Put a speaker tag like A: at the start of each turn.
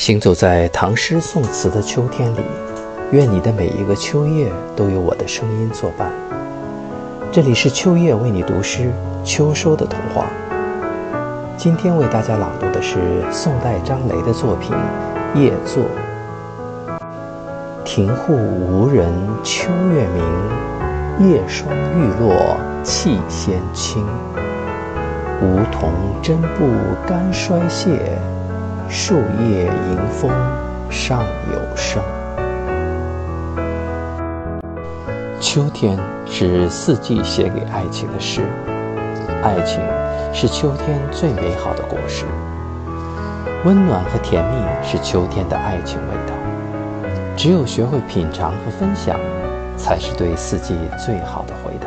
A: 行走在唐诗宋词的秋天里，愿你的每一个秋夜都有我的声音作伴。这里是秋夜为你读诗，秋收的童话。今天为大家朗读的是宋代张雷的作品《夜作》。庭户无人秋月明，夜霜欲落气先清。梧桐真不甘衰谢。树叶迎风尚有声。秋天是四季写给爱情的诗，爱情是秋天最美好的果实，温暖和甜蜜是秋天的爱情味道。只有学会品尝和分享，才是对四季最好的回答。